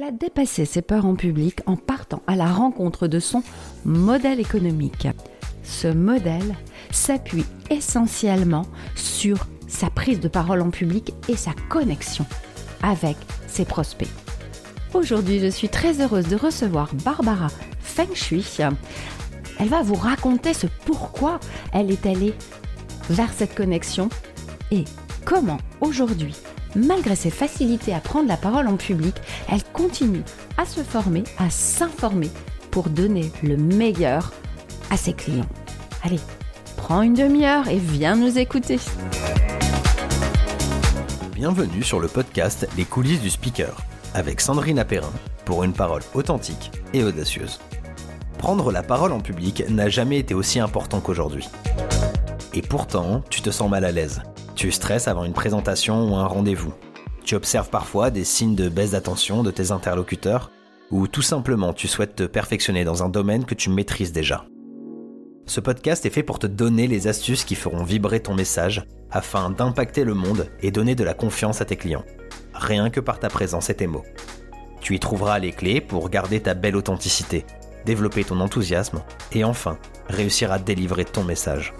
Elle a dépassé ses peurs en public en partant à la rencontre de son modèle économique. Ce modèle s'appuie essentiellement sur sa prise de parole en public et sa connexion avec ses prospects. Aujourd'hui, je suis très heureuse de recevoir Barbara Feng Shui. Elle va vous raconter ce pourquoi elle est allée vers cette connexion et comment aujourd'hui, malgré ses facilités à prendre la parole en public, elle continue à se former, à s'informer pour donner le meilleur à ses clients. Allez, prends une demi-heure et viens nous écouter. Bienvenue sur le podcast Les coulisses du speaker avec Sandrine Apérin pour une parole authentique et audacieuse. Prendre la parole en public n'a jamais été aussi important qu'aujourd'hui. Et pourtant, tu te sens mal à l'aise. Tu stresses avant une présentation ou un rendez-vous. Tu observes parfois des signes de baisse d'attention de tes interlocuteurs ou tout simplement tu souhaites te perfectionner dans un domaine que tu maîtrises déjà. Ce podcast est fait pour te donner les astuces qui feront vibrer ton message afin d'impacter le monde et donner de la confiance à tes clients. Rien que par ta présence et tes mots. Tu y trouveras les clés pour garder ta belle authenticité, développer ton enthousiasme et enfin réussir à délivrer ton message.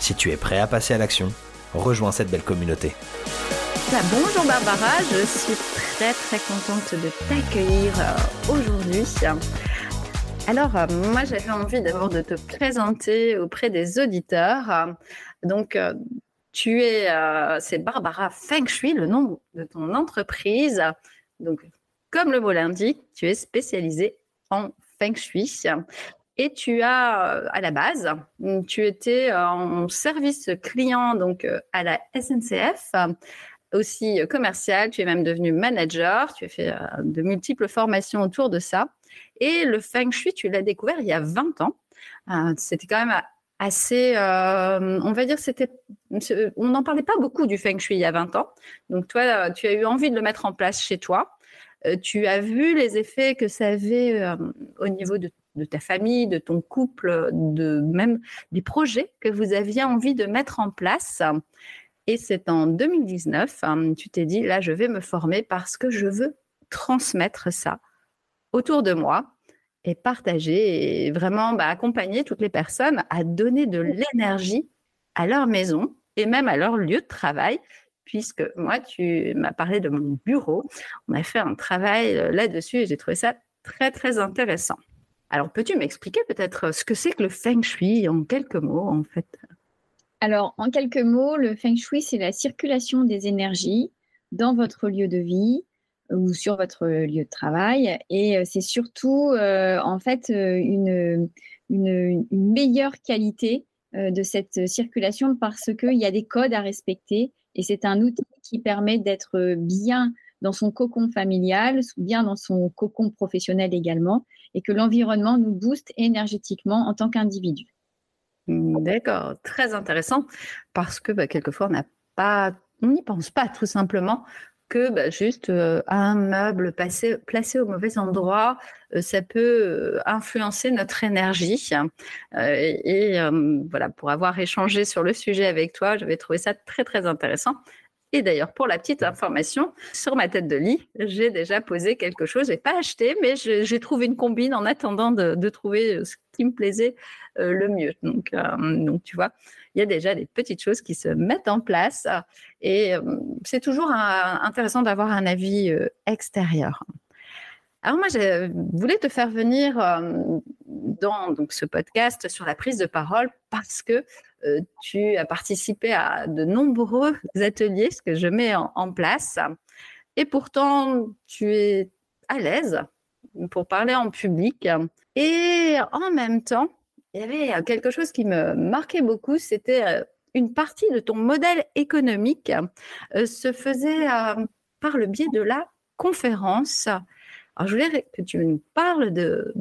Si tu es prêt à passer à l'action, rejoins cette belle communauté. Bah, bonjour Barbara, je suis très très contente de t'accueillir euh, aujourd'hui. Alors, euh, moi j'avais envie d'abord de te présenter auprès des auditeurs. Donc, euh, tu es, c'est Barbara Feng Shui, le nom de ton entreprise. Donc, comme le mot l'indique, tu es spécialisée en Feng Shui. Et tu as, à la base, tu étais en service client donc à la SNCF aussi euh, commercial, tu es même devenu manager, tu as fait euh, de multiples formations autour de ça. Et le feng shui, tu l'as découvert il y a 20 ans. Euh, c'était quand même assez, on va dire, c'était, on n'en parlait pas beaucoup du feng shui il y a 20 ans. Donc toi, tu as eu envie de le mettre en place chez toi. tu as vu les effets que ça avait au niveau de, de, ta famille, de ton couple, de même des projets que vous aviez envie de mettre en place. Et c'est en 2019, hein, tu t'es dit, là, je vais me former parce que je veux transmettre ça autour de moi et partager et vraiment bah, accompagner toutes les personnes à donner de l'énergie à leur maison et même à leur lieu de travail, puisque moi, tu m'as parlé de mon bureau. On a fait un travail euh, là-dessus et j'ai trouvé ça très, très intéressant. Alors, peux-tu m'expliquer peut-être ce que c'est que le feng shui en quelques mots, en fait? Alors, en quelques mots, le feng shui, c'est la circulation des énergies dans votre lieu de vie euh, ou sur votre lieu de travail. Et euh, c'est surtout, euh, en fait, une, meilleure qualité de cette circulation parce qu'il y a des codes à respecter. Et c'est un outil qui permet d'être bien dans son cocon familial, bien dans son cocon professionnel également, et que l'environnement nous booste énergétiquement en tant qu'individu. Mmh, d'accord, très intéressant parce que bah, quelquefois on n'y pense pas tout simplement que bah, juste euh, un meuble placé, placé au mauvais endroit, euh, ça peut euh, influencer notre énergie. et, voilà, pour avoir échangé sur le sujet avec toi, j'avais trouvé ça très très intéressant. Et d'ailleurs, pour la petite information, sur ma tête de lit, j'ai déjà posé quelque chose. Je n'ai pas acheté, mais j'ai trouvé une combine en attendant de, trouver euh, ce qui me plaisait euh, le mieux. Donc, euh, donc, tu vois, il y a déjà des petites choses qui se mettent en place. Et c'est toujours intéressant d'avoir un avis extérieur. Alors moi, je voulais te faire venir dans donc, ce podcast sur la prise de parole parce que euh, tu as participé à de nombreux ateliers, ce que je mets en, place. Et pourtant, tu es à l'aise pour parler en public. Et en même temps, il y avait quelque chose qui me marquait beaucoup, c'était euh, une partie de ton modèle économique euh, se faisait par le biais de la conférence. Je voulais que tu nous parles de,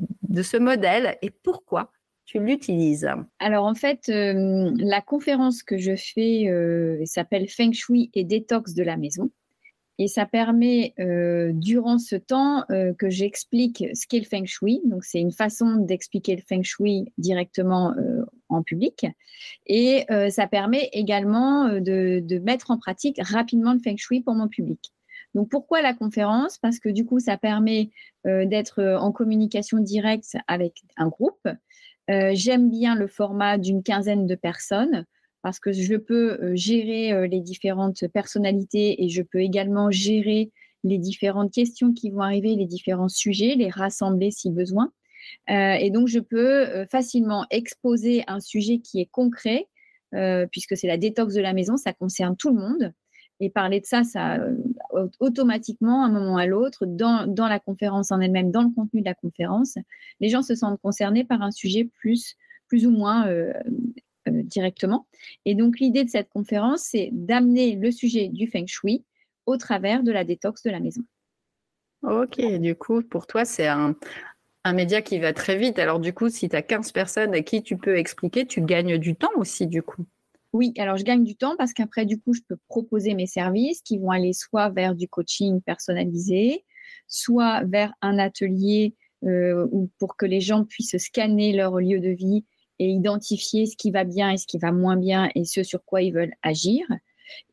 ce modèle et pourquoi tu l'utilises Alors en fait, euh, la conférence que je fais euh, s'appelle Feng Shui et détox de la maison. Et ça permet, euh, durant ce temps, que j'explique ce qu'est le Feng Shui. Donc, c'est une façon d'expliquer le Feng Shui directement en public. Et ça permet également de, mettre en pratique rapidement le Feng Shui pour mon public. Donc pourquoi la conférence? Parce que du coup, ça permet d'être en communication directe avec un groupe. J'aime bien le format d'une quinzaine de personnes parce que je peux gérer les différentes personnalités et je peux également gérer les différentes questions qui vont arriver, les différents sujets, les rassembler si besoin. Euh, et donc, je peux euh, facilement exposer un sujet qui est concret, euh, puisque c'est la détox de la maison, ça concerne tout le monde. Et parler de ça, ça automatiquement, à un moment à l'autre, dans, la conférence en elle-même, dans le contenu de la conférence, les gens se sentent concernés par un sujet plus, plus ou moins directement. Et donc, l'idée de cette conférence, c'est d'amener le sujet du feng shui au travers de la détox de la maison. Ok, du coup, pour toi, c'est un, média qui va très vite. Alors, du coup, si tu as 15 personnes à qui tu peux expliquer, tu gagnes du temps aussi, du coup. Oui, alors je gagne du temps parce qu'après, du coup, je peux proposer mes services qui vont aller soit vers du coaching personnalisé, soit vers un atelier euh, pour que les gens puissent scanner leur lieu de vie et identifier ce qui va bien et ce qui va moins bien et ce sur quoi ils veulent agir.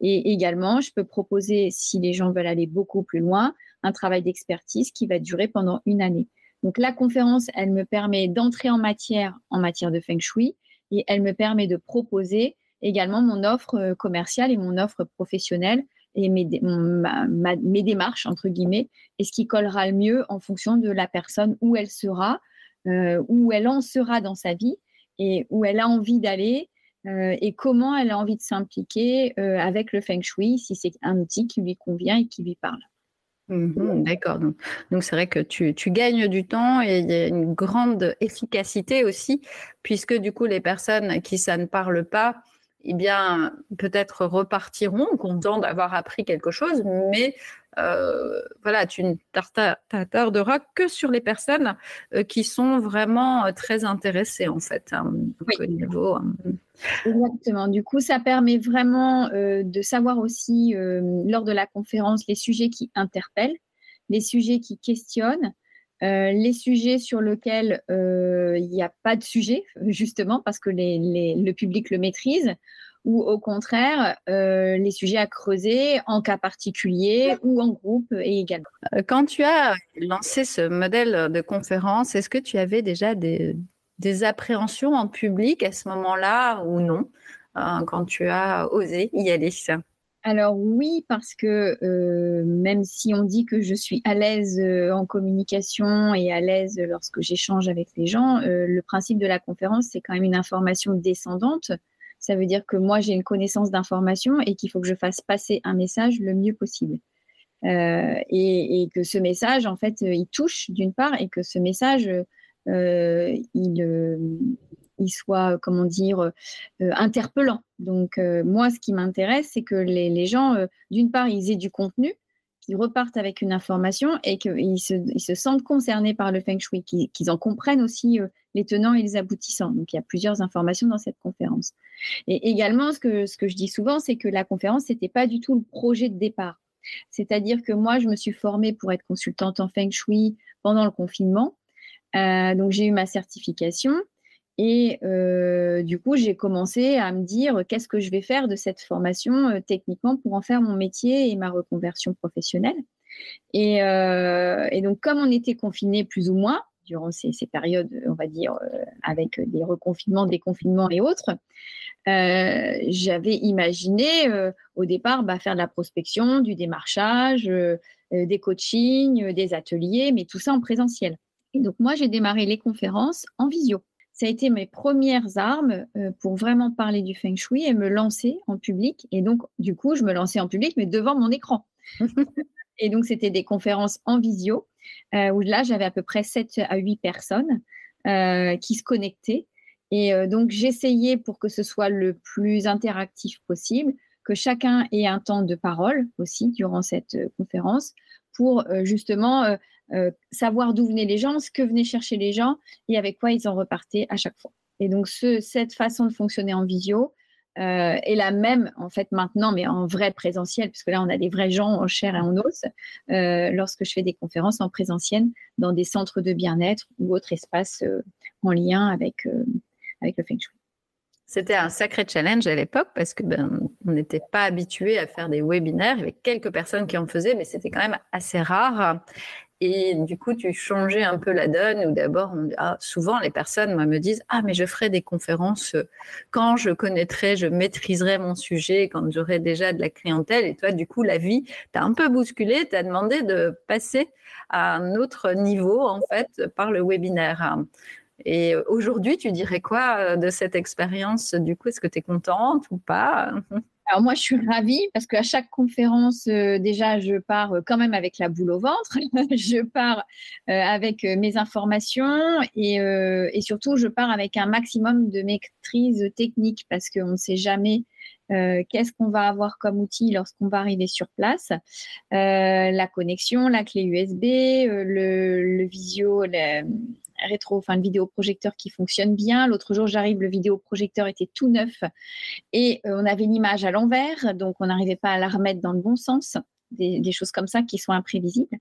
Et également, je peux proposer, si les gens veulent aller beaucoup plus loin, un travail d'expertise qui va durer pendant une année. Donc la conférence, elle me permet d'entrer en matière en matière de feng shui et elle me permet de proposer également mon offre euh, commerciale et mon offre professionnelle et mes, mes démarches, entre guillemets, et ce qui collera le mieux en fonction de la personne où elle sera, euh, où elle en sera dans sa vie et où elle a envie d'aller euh, et comment elle a envie de s'impliquer avec le feng shui, si c'est un outil qui lui convient et qui lui parle. Mhm, d'accord. Donc, c'est vrai que tu, gagnes du temps et il y a une grande efficacité aussi, puisque du coup, les personnes à qui ça ne parle pas, eh bien, peut-être repartiront contents d'avoir appris quelque chose, mais euh, voilà, tu ne tarderas que sur les personnes qui sont vraiment très intéressées, en fait, hein, au niveau. Hein. Exactement. Du coup, ça permet vraiment euh, de savoir aussi euh, lors de la conférence les sujets qui interpellent, les sujets qui questionnent, euh, les sujets sur lesquels il n'y a pas de sujet, justement, parce que le public le maîtrise, ou au contraire, les sujets à creuser en cas particulier ou en groupe et également. Quand tu as lancé ce modèle de conférence, est-ce que tu avais déjà des, des appréhensions en public à ce moment-là ou non, euh, quand tu as osé y aller alors oui, parce que euh, même si on dit que je suis à l'aise euh, en communication et à l'aise lorsque j'échange avec les gens, le principe de la conférence, c'est quand même une information descendante. Ça veut dire que moi, j'ai une connaissance d'information et qu'il faut que je fasse passer un message le mieux possible. Et, que ce message, en fait, il touche d'une part et que ce message euh, il, euh, il soit, comment dire, euh, interpellant. Donc, moi, ce qui m'intéresse, c'est que les, gens, d'une part, ils aient du contenu, qu'ils repartent avec une information et qu'ils se, ils se, sentent concernés par le feng shui, qu'ils en comprennent aussi les tenants et les aboutissants. Donc, il y a plusieurs informations dans cette conférence. Et également, ce que, ce que je dis souvent, c'est que la conférence, n'était pas du tout le projet de départ. C'est-à-dire que moi, je me suis formée pour être consultante en feng shui pendant le confinement. Euh, donc j'ai eu ma certification et euh, du coup j'ai commencé à me dire qu'est-ce que je vais faire de cette formation euh, techniquement pour en faire mon métier et ma reconversion professionnelle. Et, donc comme on était confinés plus ou moins durant ces, périodes, on va dire, avec des reconfinements, déconfinements et autres, j'avais imaginé au départ bah, faire de la prospection, du démarchage, des coachings, des ateliers, mais tout ça en présentiel donc, moi, j'ai démarré les conférences en visio. Ça a été mes premières armes euh, pour vraiment parler du feng shui et me lancer en public. Et donc, du coup, je me lançais en public, mais devant mon écran. et donc, c'était des conférences en visio, euh, où là, j'avais à peu près 7 à 8 personnes euh, qui se connectaient. Et donc, j'essayais pour que ce soit le plus interactif possible, que chacun ait un temps de parole aussi durant cette conférence pour justement euh, savoir d'où venaient les gens, ce que venaient chercher les gens et avec quoi ils en repartaient à chaque fois. Et donc, cette façon de fonctionner en visio euh, est la même, en fait, maintenant, mais en vrai présentiel, puisque là, on a des vrais gens en chair et en os, euh, lorsque je fais des conférences en présentiel dans des centres de bien-être ou autres espaces en lien avec, avec le Feng Shui. C'était un sacré challenge à l'époque parce que ben, on n'était pas habitué à faire des webinaires. Il y avait quelques personnes qui en faisaient, mais c'était quand même assez rare. Et du coup, tu changeais un peu la donne. Ou d'abord, ah, souvent les personnes me disent Ah, mais je ferai des conférences quand je connaîtrai, je maîtriserai mon sujet, quand j'aurai déjà de la clientèle. Et toi, du coup, la vie t'a un peu bousculé. Tu as demandé de passer à un autre niveau, en fait, par le webinaire. Et aujourd'hui, tu dirais quoi euh, de cette expérience? Du coup, est-ce que tu es contente ou pas? Alors moi, je suis ravie parce qu'à chaque conférence, euh, déjà, je pars euh, quand même avec la boule au ventre. je pars avec mes informations et, et, surtout, je pars avec un maximum de maîtrise technique parce qu'on ne sait jamais qu'est-ce qu'on va avoir comme outil lorsqu'on va arriver sur place? la connexion, la clé USB, le, le visio, le, rétro, enfin le vidéoprojecteur qui fonctionne bien. L'autre jour, j'arrive, le vidéoprojecteur était tout neuf et euh, on avait l'image à l'envers, donc on n'arrivait pas à la remettre dans le bon sens. Des, choses comme ça qui sont imprévisibles.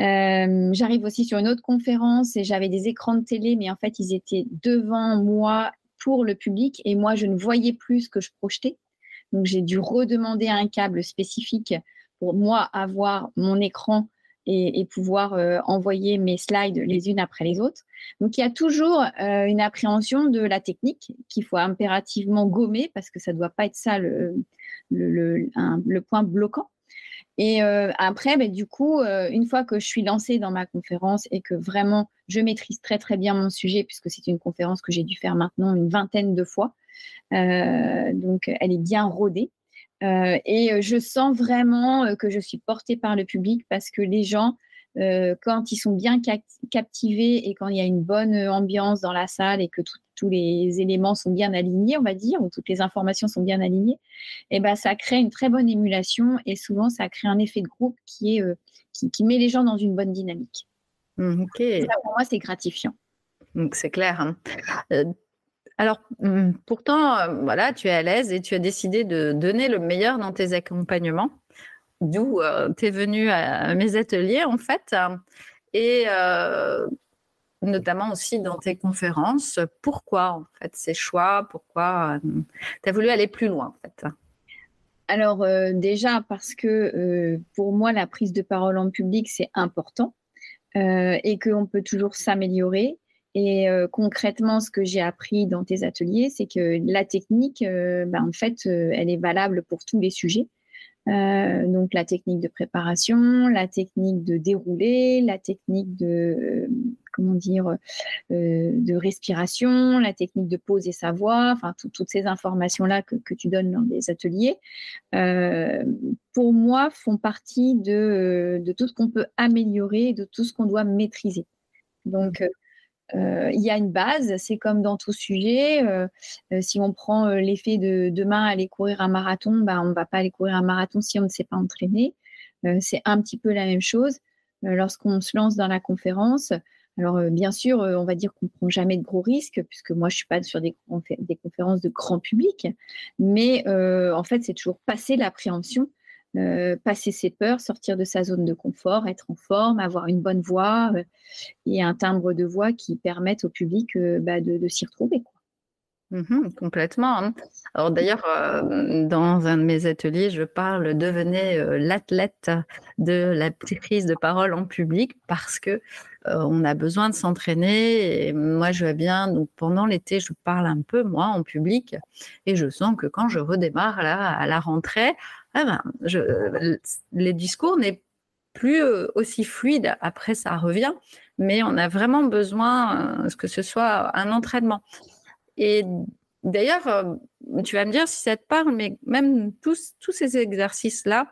Euh, j'arrive aussi sur une autre conférence et j'avais des écrans de télé, mais en fait, ils étaient devant moi pour le public et moi, je ne voyais plus ce que je projetais. Donc, j'ai dû redemander un câble spécifique pour moi avoir mon écran et, pouvoir euh, envoyer mes slides les unes après les autres. Donc il y a toujours euh, une appréhension de la technique qu'il faut impérativement gommer parce que ça ne doit pas être ça le, point bloquant. Et euh, après, ben, du coup, une fois que je suis lancée dans ma conférence et que vraiment je maîtrise très très bien mon sujet, puisque c'est une conférence que j'ai dû faire maintenant une vingtaine de fois, donc elle est bien rodée. Euh, et euh, je sens vraiment euh, que je suis portée par le public parce que les gens, quand ils sont bien captivés et quand il y a une bonne ambiance dans la salle et que tous les éléments sont bien alignés, on va dire, ou toutes les informations sont bien alignées, et eh ben, ça crée une très bonne émulation et souvent ça crée un effet de groupe qui, est, qui, met les gens dans une bonne dynamique. Mmh, ça, pour moi, c'est gratifiant. Donc, c'est clair. Hein. Alors, mmh, pourtant, euh, voilà, tu es à l'aise et tu as décidé de donner le meilleur dans tes accompagnements, d'où euh, tu es venu à mes ateliers, en fait, et euh, notamment aussi dans tes conférences. Pourquoi, en fait, ces choix Pourquoi tu as voulu aller plus loin, en fait? Alors déjà parce que pour moi la prise de parole en public c'est important et qu'on peut toujours s'améliorer et euh, concrètement, ce que j'ai appris dans tes ateliers, c'est que la technique, euh, bah, en fait, euh, elle est valable pour tous les sujets. Donc la technique de préparation, la technique de dérouler, la technique de comment dire de respiration, la technique de poser sa voix, enfin toutes ces informations là que, que, tu donnes dans des ateliers, pour moi font partie de, de tout ce qu'on peut améliorer, de tout ce qu'on doit maîtriser. Donc euh, il y a une base, c'est comme dans tout sujet. Euh, euh, si on prend l'effet de demain aller courir un marathon, bah, on ne va pas aller courir un marathon si on ne s'est pas entraîné. c'est un petit peu la même chose lorsqu'on se lance dans la conférence. Alors, bien sûr, on va dire qu'on ne prend jamais de gros risques, puisque moi, je ne suis pas sur des, des, conférences de grand public, mais en fait, c'est toujours passer l'appréhension euh, passer ses peurs, sortir de sa zone de confort, être en forme, avoir une bonne voix euh, et un timbre de voix qui permettent au public euh, bah, de, s'y retrouver. Mmh complètement. Hein. Alors d'ailleurs, dans un de mes ateliers, je parle devenez l'athlète de la prise de parole en public parce que on a besoin de s'entraîner. Moi, je vais bien. Donc pendant l'été, je parle un peu moi en public et je sens que quand je redémarre là à la rentrée, ah ben, je, les discours n'est plus euh, aussi fluide. Après, ça revient, mais on a vraiment besoin euh, que ce soit un entraînement. Et d'ailleurs, euh, tu vas me dire si ça te parle, mais même tous, tous ces exercices-là, euh,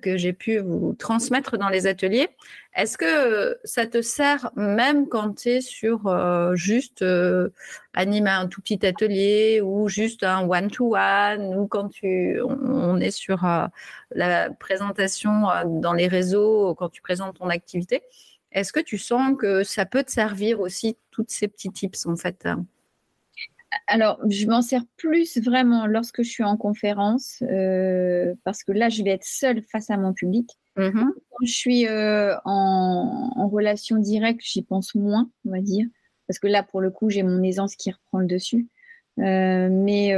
que j'ai pu vous transmettre dans les ateliers. Est-ce que ça te sert même quand tu es sur euh, juste euh, animer un tout petit atelier ou juste un one-to-one ou quand tu, on, est sur la présentation dans les réseaux, quand tu présentes ton activité Est-ce que tu sens que ça peut te servir aussi, toutes ces petits tips en fait alors, je m'en sers plus vraiment lorsque je suis en conférence, euh, parce que là, je vais être seule face à mon public. Mm-hmm. Quand je suis euh, en, relation directe, j'y pense moins, on va dire, parce que là, pour le coup, j'ai mon aisance qui reprend le dessus. mais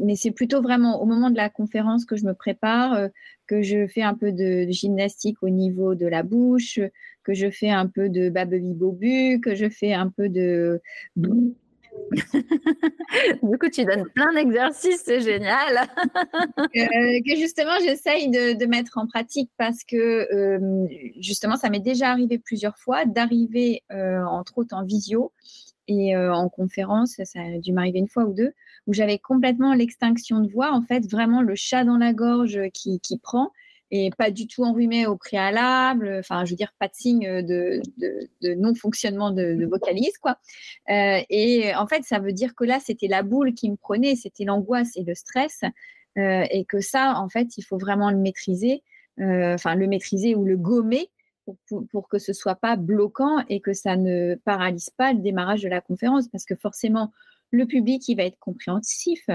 mais c'est plutôt vraiment au moment de la conférence que je me prépare, que je fais un peu de, gymnastique au niveau de la bouche, que je fais un peu de babebi bobu, que je fais un peu de du coup, tu donnes plein d'exercices, c'est génial. Euh, que justement, j'essaye de, mettre en pratique parce que euh, justement, ça m'est déjà arrivé plusieurs fois d'arriver, euh, entre autres en visio et en conférence, ça a dû m'arriver une fois ou deux, où j'avais complètement l'extinction de voix, en fait, vraiment le chat dans la gorge qui, qui prend et pas du tout enrhumé au préalable. Enfin, je veux dire, pas de signe de, non-fonctionnement de, vocalise, quoi. Euh, et en fait, ça veut dire que là, c'était la boule qui me prenait, c'était l'angoisse et le stress, euh, et que ça, en fait, il faut vraiment le maîtriser, euh, enfin, le maîtriser ou le gommer. Pour, pour, que ce soit pas bloquant et que ça ne paralyse pas le démarrage de la conférence parce que forcément le public il va être compréhensif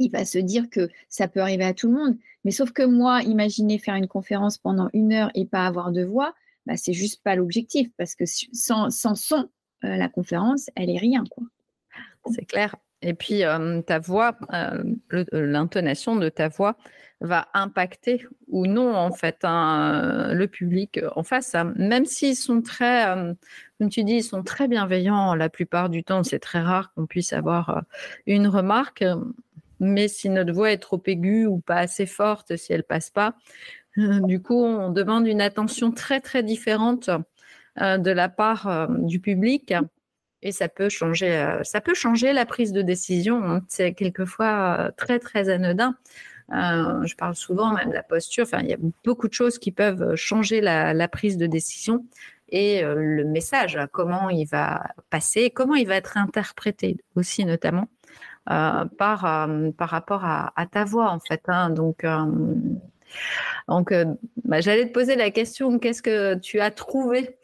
il va se dire que ça peut arriver à tout le monde. Mais sauf que moi, imaginer faire une conférence pendant une heure et pas avoir de voix, bah, c'est juste pas l'objectif parce que sans, son, euh, la conférence, elle est rien. quoi. C'est clair. Et puis, ta voix, l'intonation de ta voix va impacter ou non, en fait, hein, le public en face. Hein. Même s'ils sont très, comme tu dis, ils sont très bienveillants la plupart du temps. C'est très rare qu'on puisse avoir une remarque mais si notre voix est trop aiguë ou pas assez forte, si elle passe pas, euh, du coup, on demande une attention très très différente euh, de la part euh, du public et ça peut changer, ça peut changer la prise de décision. Hein. C'est quelquefois très très anodin. je parle souvent même de la posture. Enfin, il y a beaucoup de choses qui peuvent changer la, la prise de décision et le message, comment il va passer, comment il va être interprété aussi notamment. Euh, par, euh, par rapport à, ta voix, en fait. Hein. Donc, euh, donc bah, j'allais te poser la question qu'est-ce que tu as trouvé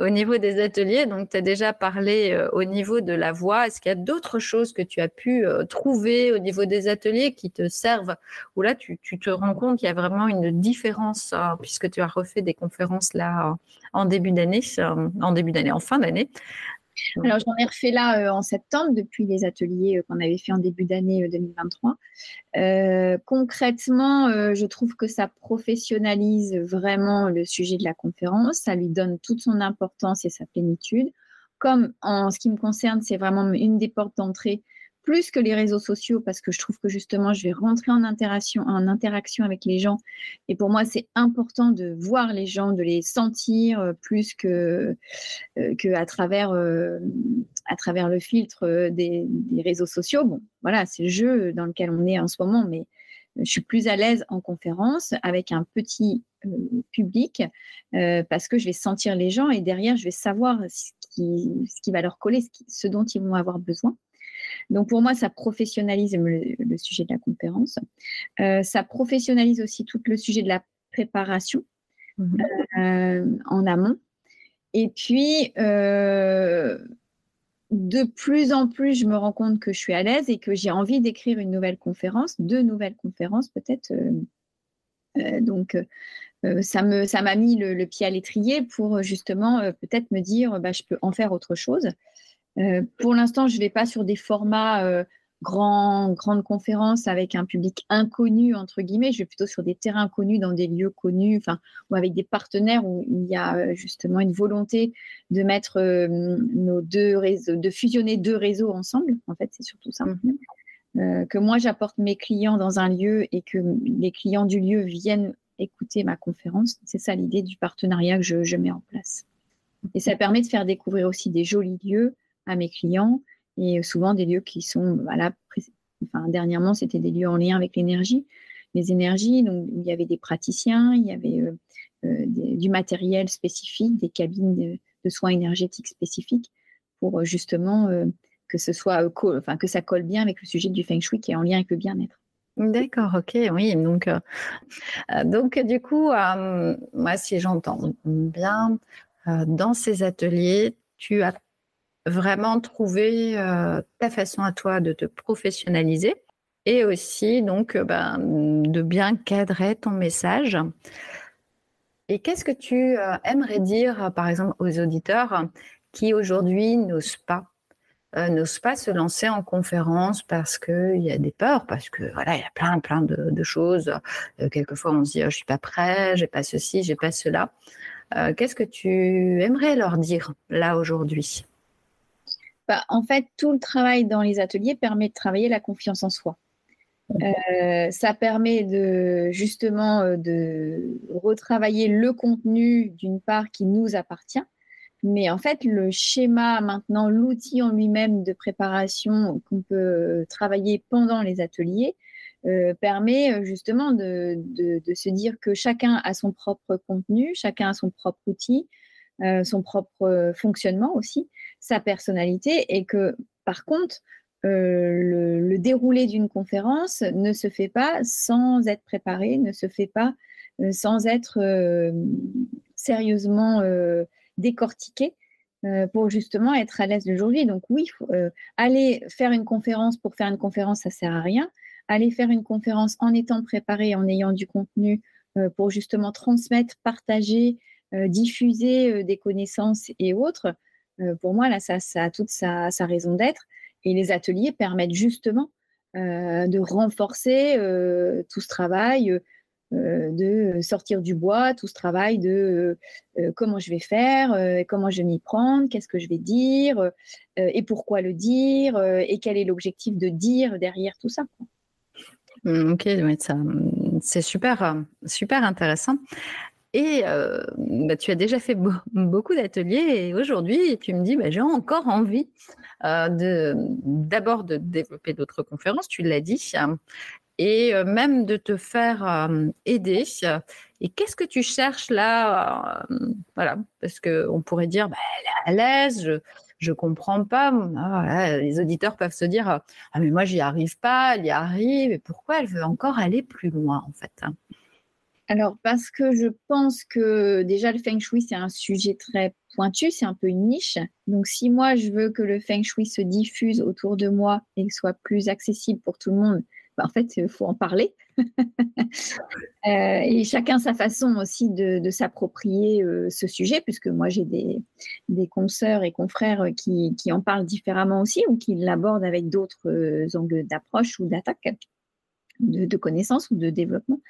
au niveau des ateliers, donc tu as déjà parlé au niveau de la voix. Est-ce qu'il y a d'autres choses que tu as pu trouver au niveau des ateliers qui te servent? Ou là, tu, tu te rends compte qu'il y a vraiment une différence, puisque tu as refait des conférences là en début d'année, en début d'année, en fin d'année. Alors, j'en ai refait là euh, en septembre, depuis les ateliers euh, qu'on avait fait en début d'année 2023. Euh, concrètement, je trouve que ça professionnalise vraiment le sujet de la conférence. Ça lui donne toute son importance et sa plénitude. Comme en ce qui me concerne, c'est vraiment une des portes d'entrée plus que les réseaux sociaux parce que je trouve que justement, je vais rentrer en interaction, en interaction avec les gens. Et pour moi, c'est important de voir les gens, de les sentir euh, plus que, euh, que à, travers, euh, à travers le filtre des, réseaux sociaux. Bon, voilà, c'est le jeu dans lequel on est en ce moment, mais je suis plus à l'aise en conférence avec un petit public parce que je vais sentir les gens et derrière, je vais savoir ce qui va leur coller, ce dont ils vont avoir besoin. Donc pour moi, ça professionnalise le, sujet de la conférence. Euh, ça professionnalise aussi tout le sujet de la préparation mhm. euh, en amont. Et puis, euh, de plus en plus, je me rends compte que je suis à l'aise et que j'ai envie d'écrire une nouvelle conférence, deux nouvelles conférences peut-être. donc, ça m'a mis le, pied à l'étrier pour justement peut-être me dire bah, je peux en faire autre chose pour l'instant, je ne vais pas sur des formats euh, grandes conférences avec un public inconnu, entre guillemets. Je vais plutôt sur des terrains connus, dans des lieux connus, enfin, ou avec des partenaires où il y a euh, justement une volonté de mettre nos deux réseaux, de fusionner deux réseaux ensemble. En fait, c'est surtout ça. Mmh. que moi, j'apporte mes clients dans un lieu et que les clients du lieu viennent écouter ma conférence. C'est ça l'idée du partenariat que je, je mets en place. Et ça permet de faire découvrir aussi des jolis lieux à mes clients et souvent des lieux qui sont, voilà, enfin, dernièrement, c'était des lieux en lien avec l'énergie, les énergies, donc il y avait des praticiens, il y avait euh, euh, du matériel spécifique, des cabines de, soins énergétiques spécifiques pour euh, justement que ce soit, enfin, que ça colle bien avec le sujet du feng shui qui est en lien avec le bien-être. D'accord, ok, oui. Donc, donc du coup, moi, si j'entends bien, dans ces ateliers, tu as vraiment trouver euh, ta façon à toi de te professionnaliser et aussi donc euh, ben, de bien cadrer ton message. Et qu'est-ce que tu euh, aimerais dire, par exemple, aux auditeurs qui aujourd'hui n'osent pas n'osent pas se lancer en conférence parce qu'il y a des peurs, parce que voilà, il y a plein, plein de, choses. Quelquefois, on se dit, oh, je suis pas prêt, j'ai pas ceci, j'ai pas cela. Qu'est-ce que tu aimerais leur dire là aujourd'hui? Bah, En fait, tout le travail dans les ateliers permet de travailler la confiance en soi. ça permet de justement de retravailler le contenu d'une part qui nous appartient, mais en fait, le schéma maintenant, l'outil en lui-même de préparation qu'on peut travailler pendant les ateliers euh, permet euh, justement de, se dire que chacun a son propre contenu, chacun a son propre outil, euh, son propre fonctionnement aussi, sa personnalité, et que par contre, le, déroulé d'une conférence ne se fait pas sans être préparé, ne se fait pas sans être sérieusement décortiquer euh, pour justement être à l'aise le jour. Donc oui, euh, aller faire une conférence pour faire une conférence, ça sert à rien. Aller faire une conférence en étant préparé, en ayant du contenu euh, pour justement transmettre, partager, diffuser des connaissances et autres, pour moi, là, ça, a toute sa, raison d'être. Et les ateliers permettent justement de renforcer tout ce travail, euh, de sortir du bois, tout ce travail de euh, euh, comment je vais faire, comment je vais m'y prendre, qu'est-ce que je vais dire, et pourquoi le dire, et quel est l'objectif de dire derrière tout ça. Mmh, ok, c'est super, super intéressant. Et bah, tu as déjà fait beaucoup d'ateliers et aujourd'hui, tu me dis, bah, j'ai encore envie de d'abord de développer d'autres conférences, tu l'as dit, et euh, même de te faire euh, aider. Et qu'est-ce que tu cherches là euh, Voilà, parce qu'on pourrait dire, bah, elle est à l'aise, je ne comprends pas. Ah, les auditeurs peuvent se dire, ah mais moi j'y arrive pas, elle y arrive, et pourquoi elle veut encore aller plus loin en fait hein? Alors, parce que je pense que déjà le feng shui, c'est un sujet très pointu, c'est un peu une niche. Donc, si moi, je veux que le feng shui se diffuse autour de moi et soit plus accessible pour tout le monde, bah, en fait, il faut en parler. Euh, et chacun sa façon aussi de, s'approprier euh, ce sujet, puisque moi j'ai des, des consoeurs et confrères qui, en parlent différemment aussi ou qui l'abordent avec d'autres euh, angles d'approche ou d'attaque. De, connaissances ou de développement.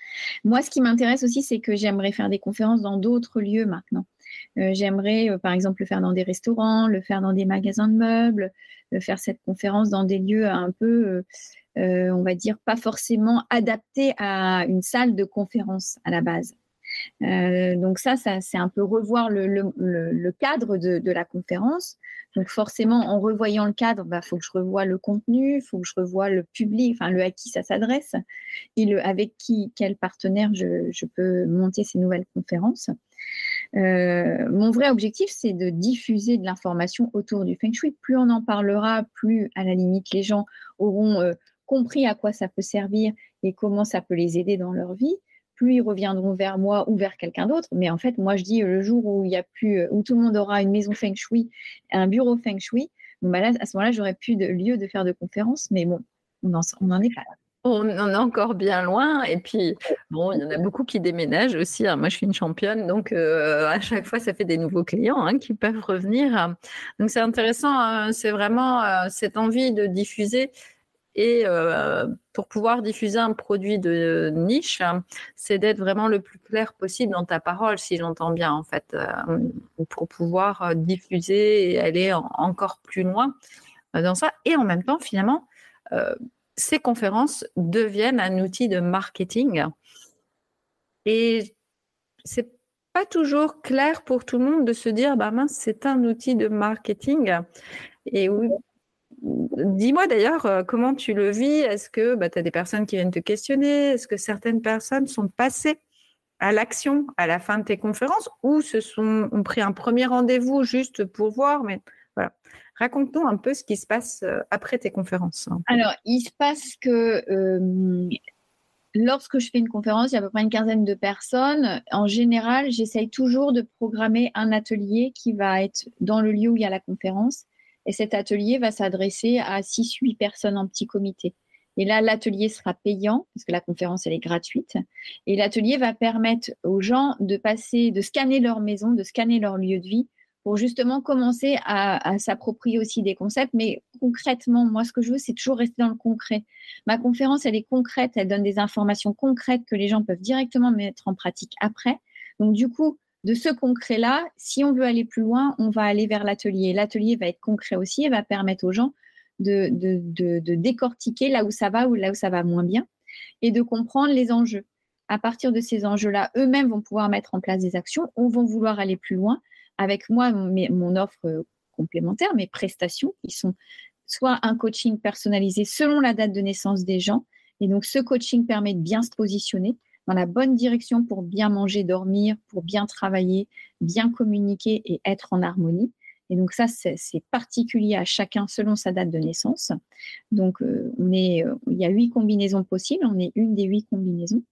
Moi, ce qui m'intéresse aussi, c'est que j'aimerais faire des conférences dans d'autres lieux maintenant. j'aimerais, par exemple, le faire dans des restaurants, le faire dans des magasins de meubles, faire cette conférence dans des lieux un peu euh, on va dire, pas forcément adapté à une salle de conférence à la base. Euh, donc ça, c'est un peu revoir le, cadre de, la conférence. Donc forcément, en revoyant le cadre, il bah, faut que je revoie le contenu, il faut que je revoie le public, enfin le à qui ça s'adresse et avec qui, quel partenaire je, peux monter ces nouvelles conférences. Euh, mon vrai objectif, c'est de diffuser de l'information autour du feng shui. Plus on en parlera, plus à la limite les gens auront compris à quoi ça peut servir et comment ça peut les aider dans leur vie, plus ils reviendront vers moi ou vers quelqu'un d'autre. Mais en fait, moi, je dis le jour où il y a plus, où tout le monde aura une maison feng shui, un bureau feng shui, bah à ce moment-là, j'aurai plus de lieu de faire de conférences. Mais bon, on n'en est pas là. On en est encore bien loin. Et puis, bon, il y en a beaucoup qui déménagent aussi. Hein. Moi, je suis une championne, donc euh, à chaque fois, ça fait des nouveaux clients hein, qui peuvent revenir. Donc, c'est intéressant. Hein. C'est vraiment euh, cette envie de diffuser et euh, pour pouvoir diffuser un produit de niche, c'est d'être vraiment le plus clair possible dans ta parole, si j'entends bien, en fait, euh, pour pouvoir euh, diffuser et aller encore plus loin dans ça. Et en même temps, finalement, ces conférences deviennent un outil de marketing. Et c'est pas toujours clair pour tout le monde de se dire, bah mince, c'est un outil de marketing. Et oui, Dis-moi d'ailleurs euh, comment tu le vis? Est-ce que bah, tu as des personnes qui viennent te questionner? Est-ce que certaines personnes sont passées à l'action à la fin de tes conférences ou se sont, ont pris un premier rendez-vous juste pour voir? Mais voilà. Raconte-nous un peu ce qui se passe euh, après tes conférences. Alors, il se passe que euh, lorsque je fais une conférence, il y a à peu près une quinzaine de personnes. En général, j'essaye toujours de programmer un atelier qui va être dans le lieu où il y a la conférence et cet atelier va s'adresser à 6-8 personnes en petit comité. Et là, l'atelier sera payant parce que la conférence, elle est gratuite. Et l'atelier va permettre aux gens de passer, de scanner leur maison, de scanner leur lieu de vie pour justement commencer à, s'approprier aussi des concepts, mais concrètement. Moi, ce que je veux, c'est toujours rester dans le concret. Ma conférence, elle est concrète, elle donne des informations concrètes que les gens peuvent directement mettre en pratique après. Donc, du coup, de ce concret-là, si on veut aller plus loin, on va aller vers l'atelier. L'atelier va être concret aussi et va permettre aux gens de, décortiquer là où ça va ou là où ça va moins bien et de comprendre les enjeux. À partir de ces enjeux-là, eux-mêmes vont pouvoir mettre en place des actions ou vont vouloir aller plus loin. Avec moi, mon offre complémentaire, mes prestations, qui sont soit un coaching personnalisé selon la date de naissance des gens. Et donc, ce coaching permet de bien se positionner dans la bonne direction pour bien manger, dormir, pour bien travailler, bien communiquer et être en harmonie. Et donc ça, c'est particulier à chacun selon sa date de naissance. Donc, euh, on est, euh, il y a huit combinaisons possibles. On est une des huit combinaisons.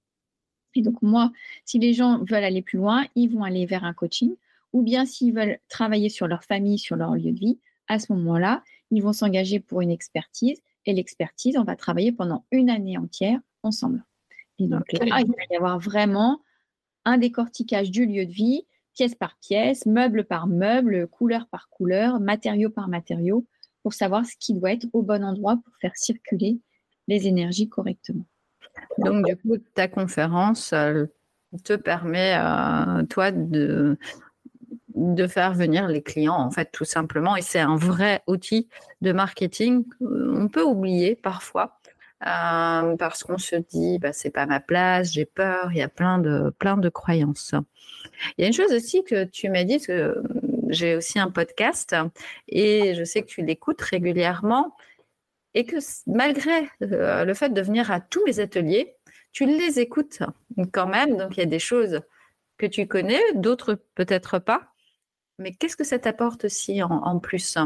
Et donc, moi, si les gens veulent aller plus loin, ils vont aller vers un coaching. Ou bien s'ils veulent travailler sur leur famille, sur leur lieu de vie, à ce moment-là, ils vont s'engager pour une expertise. Et l'expertise, on va travailler pendant une année entière ensemble. Et donc là, il va y avoir vraiment un décortiquage du lieu de vie, pièce par pièce, meuble par meuble, couleur par couleur, matériau par matériau, pour savoir ce qui doit être au bon endroit pour faire circuler les énergies correctement. Donc, du coup, ta conférence te permet, euh, toi, de, de faire venir les clients, en fait, tout simplement. Et c'est un vrai outil de marketing. On peut oublier parfois euh, parce qu'on se dit bah, c'est pas ma place, j'ai peur, il y a plein de, plein de croyances. Il y a une chose aussi que tu m'as dit, que j'ai aussi un podcast et je sais que tu l'écoutes régulièrement et que malgré euh, le fait de venir à tous les ateliers, tu les écoutes quand même. Donc il y a des choses que tu connais, d'autres peut-être pas. Mais qu'est-ce que ça t'apporte aussi en plus?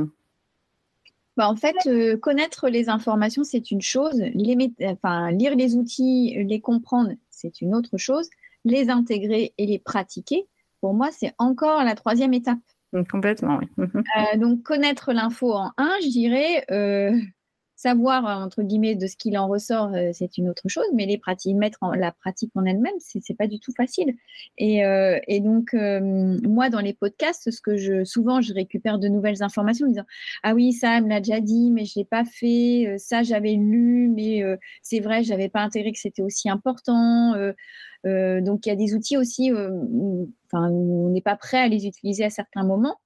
Bah, en fait, euh, connaître les informations, c'est une chose. enfin, lire les outils, les comprendre, c'est une autre chose. Les intégrer et les pratiquer, pour moi, c'est encore la troisième étape. Complètement, oui. Euh, donc, connaître l'info en un, je dirais, euh, savoir entre guillemets de ce qu'il en ressort, euh, c'est une autre chose, mais les pratiques, mettre en, la pratique en elle-même, c'est, c'est pas du tout facile. Et, euh, donc euh, moi dans les podcasts, ce que je souvent je récupère de nouvelles informations en disant ah oui ça elle me l'a déjà dit, mais je l'ai pas fait, ça j'avais lu, mais c'est vrai j'avais pas intégré que c'était aussi important. donc il y a des outils aussi, on n'est pas prêt à les utiliser à certains moments.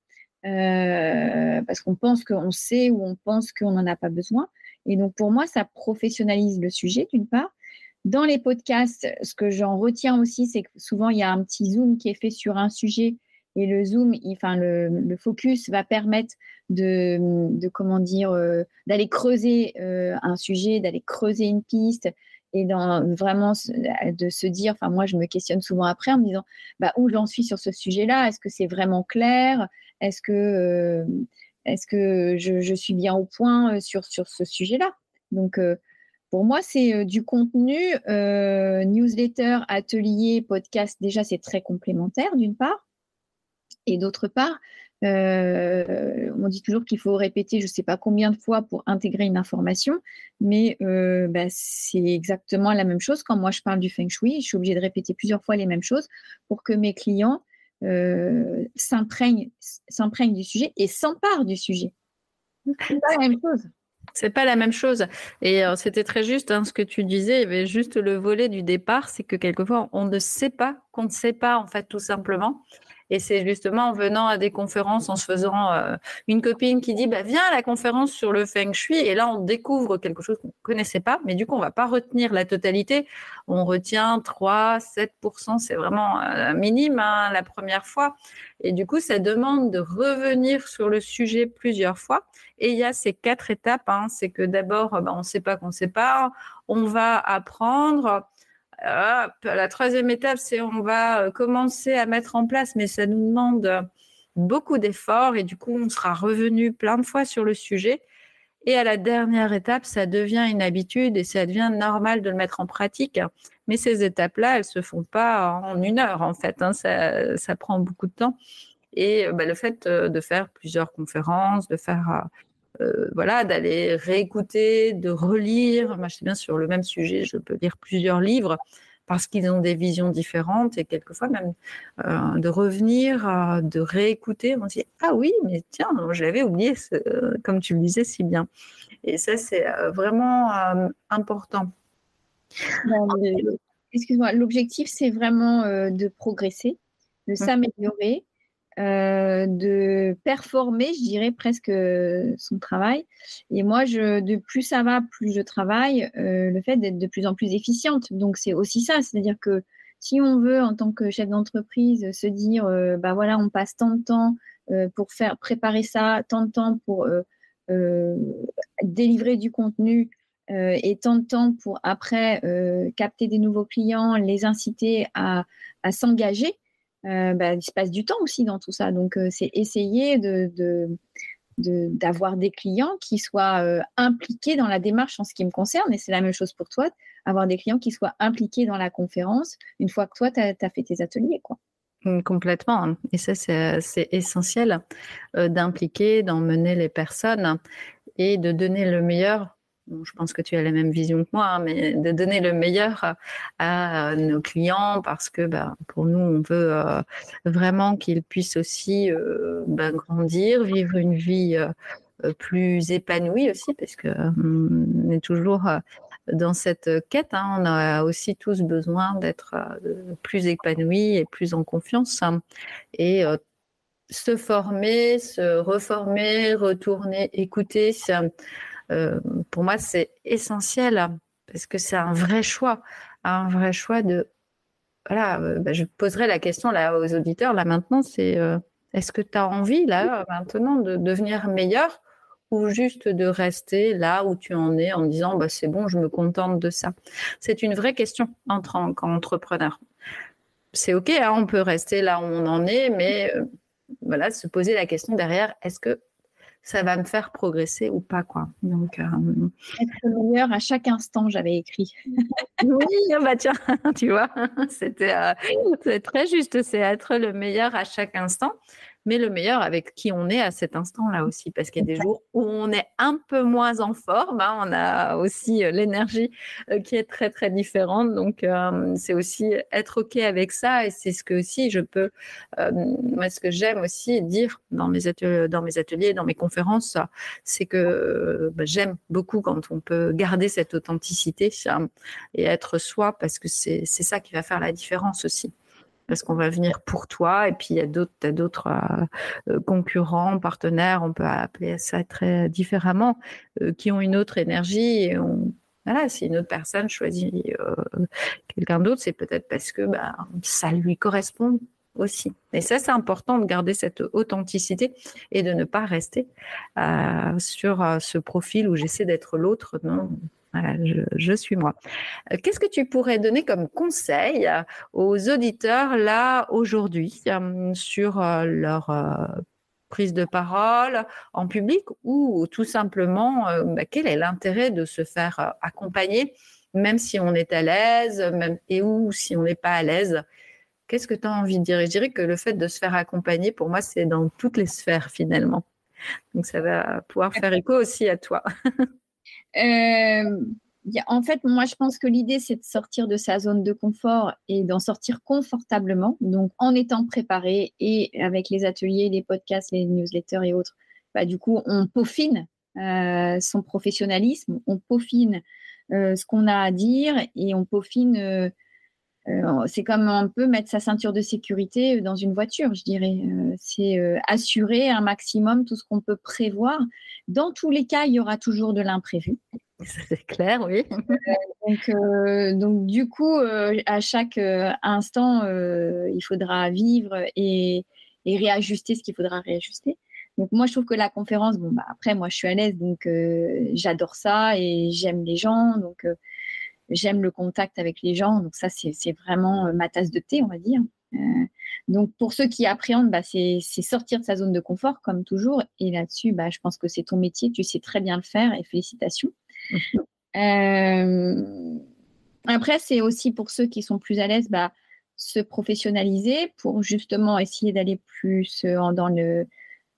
parce qu'on pense qu'on sait ou on pense qu'on n'en a pas besoin. Et donc, pour moi, ça professionnalise le sujet, d'une part. Dans les podcasts, ce que j'en retiens aussi, c'est que souvent, il y a un petit zoom qui est fait sur un sujet et le zoom, enfin, le, focus va permettre de, comment dire, euh, d'aller creuser euh, un sujet, d'aller creuser une piste et vraiment de se dire, enfin, moi, je me questionne souvent après en me disant, bah, où j'en suis sur ce sujet-là? Est-ce que c'est vraiment clair? Est-ce que. Euh, est-ce que je, suis bien au point euh, sur, sur ce sujet-là? Donc, euh, pour moi, c'est euh, du contenu, newsletter, atelier, podcast. Déjà, c'est très complémentaire, d'une part. Et d'autre part, on dit toujours qu'il faut répéter je ne sais pas combien de fois pour intégrer une information, mais bah, c'est exactement la même chose. Quand moi je parle du feng shui, je suis obligée de répéter plusieurs fois les mêmes choses pour que mes clients euh, s'imprègne du sujet et s'empare du sujet. C'est pas la même chose. C'est pas la même chose. Et euh, c'était très juste hein, ce que tu disais. Il y avait juste le volet du départ, c'est que quelquefois on ne sait pas qu'on ne sait pas en fait tout simplement. Et c'est justement en venant à des conférences, en se faisant euh, une copine qui dit bah, Viens à la conférence sur le feng shui. Et là, on découvre quelque chose qu'on ne connaissait pas. Mais du coup, on ne va pas retenir la totalité. On retient 3, 7%. C'est vraiment euh, minime hein, la première fois. Et du coup, ça demande de revenir sur le sujet plusieurs fois. Et il y a ces quatre étapes. Hein. C'est que d'abord, bah, on ne sait pas qu'on ne sait pas. On va apprendre la troisième étape, c'est on va euh, commencer à mettre en place, mais ça nous demande euh, beaucoup d'efforts et du coup, on sera revenu plein de fois sur le sujet. Et à la dernière étape, ça devient une habitude et ça devient normal de le mettre en pratique. Mais ces étapes-là, elles se font pas en une heure, en fait. Hein. Ça, prend beaucoup de temps. Et bah, le fait euh, de faire plusieurs conférences, de faire euh, voilà, d'aller réécouter, de relire. Moi, je sais bien sur le même sujet, je peux lire plusieurs livres parce qu'ils ont des visions différentes et quelquefois même euh, de revenir, euh, de réécouter. On se dit ah oui, mais tiens, je l'avais oublié, comme tu le disais si bien. Et ça, c'est vraiment important. Excuse-moi, l'objectif, c'est vraiment de progresser, de mmh. s'améliorer euh, de performer, je dirais presque euh, son travail. Et moi, je, de plus ça va, plus je travaille, euh, le fait d'être de plus en plus efficiente. Donc c'est aussi ça, c'est-à-dire que si on veut, en tant que chef d'entreprise, se dire, bah voilà, on passe tant de temps pour faire préparer ça, tant de temps pour délivrer du contenu. et tant de temps pour après capter des nouveaux clients, les inciter à s'engager, euh, bah, il se passe du temps aussi dans tout ça. Donc, euh, c'est essayer de, d'avoir des clients qui soient euh, impliqués dans la démarche en ce qui me concerne, et c'est la même chose pour toi, avoir des clients qui soient impliqués dans la conférence une fois que toi, tu as, fait tes ateliers. Quoi. Mmh, complètement. Et ça, c'est essentiel d'impliquer, d'emmener les personnes et de donner le meilleur je pense que tu as la même vision que moi, hein, mais de donner le meilleur à, nos clients parce que bah, pour nous, on veut euh, vraiment qu'ils puissent aussi euh, bah, grandir, vivre une vie euh, plus épanouie aussi, parce qu'on est toujours dans cette quête. Hein. on a aussi tous besoin d'être plus épanouis et plus en confiance. Hein. et se former, se reformer, retourner, écouter. Euh, pour moi, c'est essentiel parce que c'est un vrai choix, un vrai choix de. Voilà, euh, bah, je poserai la question là aux auditeurs là maintenant, c'est euh, est-ce que tu as envie là maintenant de devenir meilleur ou juste de rester là où tu en es en disant bah, c'est bon, je me contente de ça? C'est une vraie question en tant qu'entrepreneur. C'est OK, hein, on peut rester là où on en est, mais voilà, se poser la question derrière, est-ce que ça va me faire progresser ou pas quoi. Donc euh, être meilleur à chaque instant, j'avais écrit. oui, ah bah tiens, tu vois, c'était euh, très juste, c'est être le meilleur à chaque instant mais le meilleur avec qui on est à cet instant-là aussi. Parce qu'il y a des jours où on est un peu moins en forme, hein, on a aussi euh, l'énergie euh, qui est très, très différente. Donc, euh, c'est aussi être OK avec ça. Et c'est ce que aussi je peux, moi, ce que j'aime aussi dire dans mes, ateliers, dans mes ateliers, dans mes conférences, c'est que bah, j'aime beaucoup quand on peut garder cette authenticité et être soi, parce que c'est ça qui va faire la différence aussi parce qu'on va venir pour toi. Et puis, il y a d'autres, euh, euh, concurrents, partenaires, on peut appeler ça très différemment, euh, qui ont une autre énergie. Voilà, si une autre personne choisit quelqu'un d'autre, c'est peut-être parce que bah, ça lui correspond aussi. Et ça, c'est important de garder cette authenticité et de ne pas rester sur ce profil où j'essaie d'être l'autre. Non, voilà, je, suis moi. Euh, qu'est-ce que tu pourrais donner comme conseil euh, aux auditeurs là aujourd'hui euh, sur leur prise de parole en public ou tout simplement bah, quel est l'intérêt de se faire accompagner même si on est à l'aise même, et ou si on n'est pas à l'aise? Qu'est-ce que tu as envie de dire? Je dirais que le fait de se faire accompagner, pour moi, c'est dans toutes les sphères finalement. Donc ça va pouvoir faire écho aussi à toi. Euh, en fait, moi, je pense que l'idée, c'est de sortir de sa zone de confort et d'en sortir confortablement. Donc, en étant préparé et avec les ateliers, les podcasts, les newsletters et autres, bah, du coup, on peaufine euh, son professionnalisme, on peaufine euh, ce qu'on a à dire et on peaufine euh, c'est comme un peu mettre sa ceinture de sécurité dans une voiture, je dirais. Euh, c'est euh, assurer un maximum tout ce qu'on peut prévoir. Dans tous les cas, il y aura toujours de l'imprévu. C'est clair, oui. donc, du coup, à chaque instant, il faudra vivre et, réajuster ce qu'il faudra réajuster. Donc moi, je trouve que la conférence, bon, bah, après, moi, je suis à l'aise, donc j'adore ça et j'aime les gens. Donc J'aime le contact avec les gens, donc ça, c'est vraiment euh, ma tasse de thé, on va dire. Euh, donc, pour ceux qui appréhendent, bah, c'est sortir de sa zone de confort, comme toujours. Et là-dessus, bah, je pense que c'est ton métier, tu sais très bien le faire et félicitations. Euh, après, c'est aussi pour ceux qui sont plus à l'aise, bah, se professionnaliser pour justement essayer d'aller plus dans le,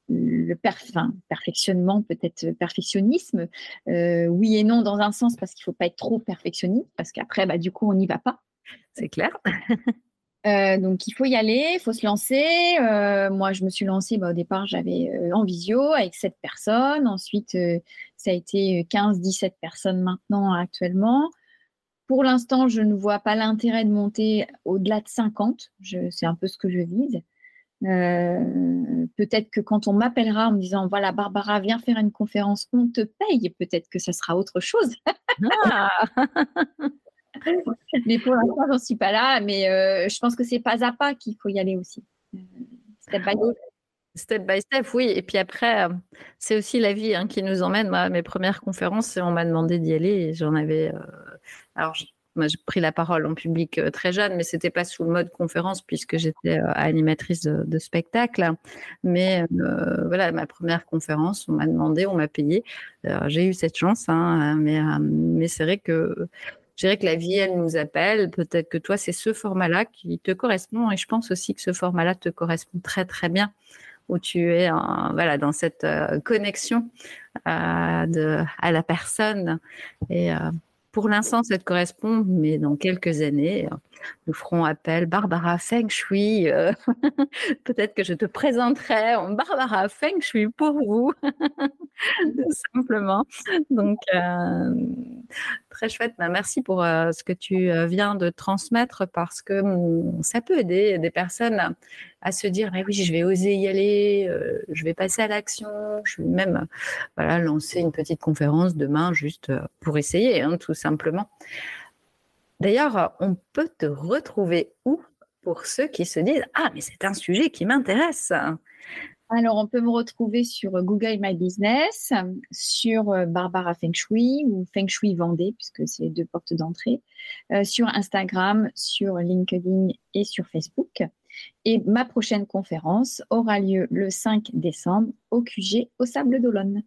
le perfectionnement, peut-être perfectionnisme, euh, oui et non dans un sens parce qu'il ne faut pas être trop perfectionniste parce qu'après, bah, du coup, on n'y va pas. C'est clair. Euh, donc, il faut y aller, il faut se lancer. Euh, moi, je me suis lancée, bah, au départ, j'avais euh, en visio avec 7 personnes. Ensuite, ça a été 15-17 personnes maintenant, actuellement. Pour l'instant, je ne vois pas l'intérêt de monter au-delà de 50. C'est un peu ce que je vise. Peut-être que quand on m'appellera en me disant voilà Barbara viens faire une conférence on te paye peut-être que ça sera autre chose ah mais pour l'instant, j'en suis pas là. Mais euh, je pense que c'est pas à pas qu'il faut y aller aussi. Euh, step by step. Step by step, oui. Et puis après, euh, c'est aussi la vie hein, qui nous emmène. Moi, mes premières conférences, on m'a demandé d'y aller et j'en avais. Alors, moi, j'ai pris la parole en public très jeune, mais c'était pas sous le mode conférence puisque j'étais animatrice de, spectacle. Mais voilà, ma première conférence, on m'a demandé, on m'a payé. J'ai eu cette chance, hein, mais, mais c'est vrai que je dirais que la vie, elle nous appelle. Peut-être que toi, c'est ce format-là qui te correspond. Et je pense aussi que ce format-là te correspond très, très bien, où tu es voilà, dans cette euh, connexion euh, à la personne. Et euh, pour l'instant, ça te correspond, mais dans quelques années, nous ferons appel Barbara Feng Shui. Euh, peut-être que je te présenterai en Barbara Feng Shui pour vous, simplement. Donc, euh, très chouette. Bah, merci pour euh, ce que tu viens de transmettre parce que hum, ça peut aider des personnes à se dire mais oui, je vais oser y aller, je vais passer à l'action, je vais même voilà, lancer une petite conférence demain juste pour essayer, hein, tout simplement. D'ailleurs, on peut te retrouver où pour ceux qui se disent Ah, mais c'est un sujet qui m'intéresse alors, on peut me retrouver sur Google My Business, sur euh, Barbara Feng Shui ou Feng Shui Vendée, puisque c'est les deux portes d'entrée, euh, sur Instagram, sur LinkedIn et sur Facebook. Et ma prochaine conférence aura lieu le 5 décembre au QG au Sable d'Olonne.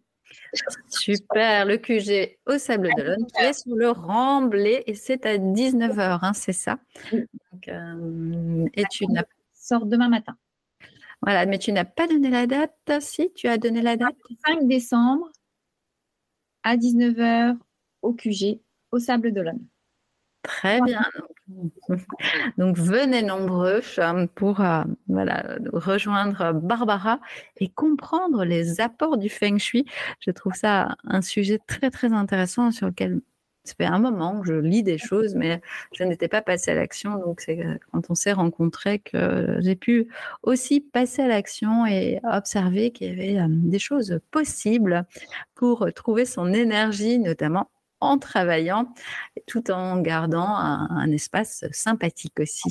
Super, le QG au Sable d'Olonne qui est sur le Remblai et c'est à 19h, hein, c'est ça? Euh, Et tu n'as sort demain matin. Voilà, mais tu n'as pas donné la date Si, tu as donné la date 5 décembre à 19h au QG au Sable d'Olonne. Très bien. Donc venez nombreux pour euh, voilà, rejoindre Barbara et comprendre les apports du feng shui. Je trouve ça un sujet très très intéressant sur lequel ça fait un moment que je lis des choses, mais je n'étais pas passée à l'action. Donc c'est euh, quand on s'est rencontrés que j'ai pu aussi passer à l'action et observer qu'il y avait des choses possibles pour trouver son énergie, notamment en travaillant, tout en gardant un, espace sympathique aussi.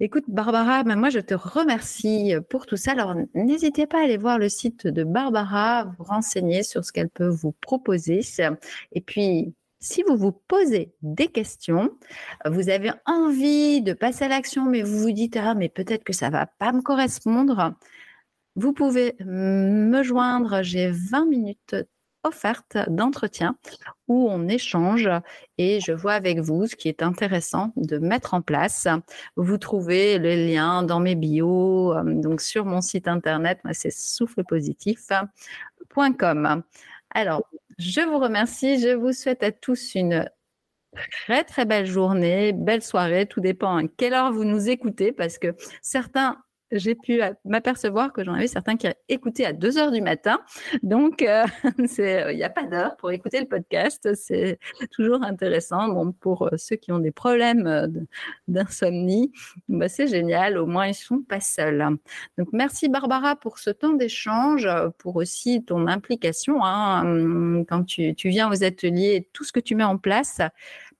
Écoute, Barbara, ben moi je te remercie pour tout ça. Alors, n'hésitez pas à aller voir le site de Barbara, vous renseigner sur ce qu'elle peut vous proposer. Et puis, si vous vous posez des questions, vous avez envie de passer à l'action, mais vous vous dites, ah, mais peut-être que ça va pas me correspondre, vous pouvez me joindre. J'ai 20 minutes offerte d'entretien où on échange et je vois avec vous ce qui est intéressant de mettre en place. Vous trouvez le lien dans mes bios, euh, donc sur mon site internet, c'est soufflepositif.com. Alors, je vous remercie, je vous souhaite à tous une très très belle journée, belle soirée, tout dépend à quelle heure vous nous écoutez parce que certains j'ai pu euh, m'apercevoir que j'en avais certains qui écoutaient à 2 heures du matin. Donc, euh, euh, il n'y a pas d'heure pour écouter le podcast. C'est toujours intéressant. Bon, pour ceux qui ont des problèmes d'insomnie, bah, c'est génial. Au moins, ils ne sont pas seuls. Donc, merci Barbara pour ce temps d'échange, pour aussi ton implication hein, hum, quand tu, tu viens aux ateliers, tout ce que tu mets en place,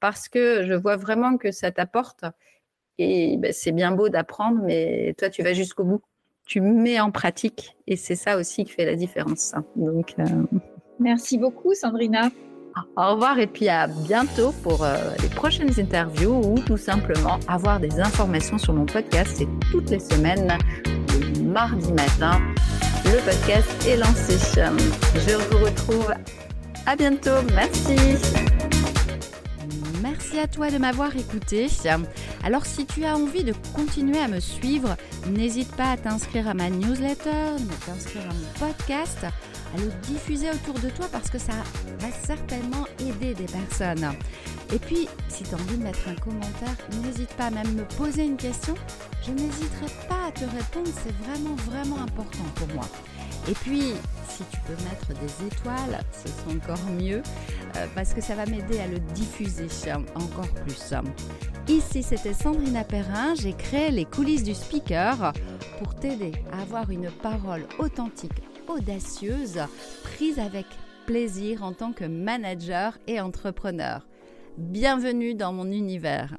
parce que je vois vraiment que ça t'apporte et ben, c'est bien beau d'apprendre, mais toi, tu vas jusqu'au bout. Tu mets en pratique. Et c'est ça aussi qui fait la différence. Donc, euh, Merci beaucoup, Sandrina. Au revoir et puis à bientôt pour euh, les prochaines interviews ou tout simplement avoir des informations sur mon podcast. C'est toutes les semaines, le mardi matin. Le podcast est lancé. Je vous retrouve à bientôt. Merci. Merci Merci à toi de m'avoir écouté. Alors si tu as envie de continuer à me suivre, n'hésite pas à t'inscrire à ma newsletter, à t'inscrire à mon podcast, à le diffuser autour de toi parce que ça va certainement aider des personnes. Et puis, si tu as envie de mettre un commentaire, n'hésite pas à même me poser une question. Je n'hésiterai pas à te répondre, c'est vraiment, vraiment important pour moi. Et puis, si tu peux mettre des étoiles, ce sera encore mieux, euh, parce que ça va m'aider à le diffuser encore plus. Ici, c'était Sandrina Perrin. J'ai créé les coulisses du speaker pour t'aider à avoir une parole authentique, audacieuse, prise avec plaisir en tant que manager et entrepreneur. Bienvenue dans mon univers.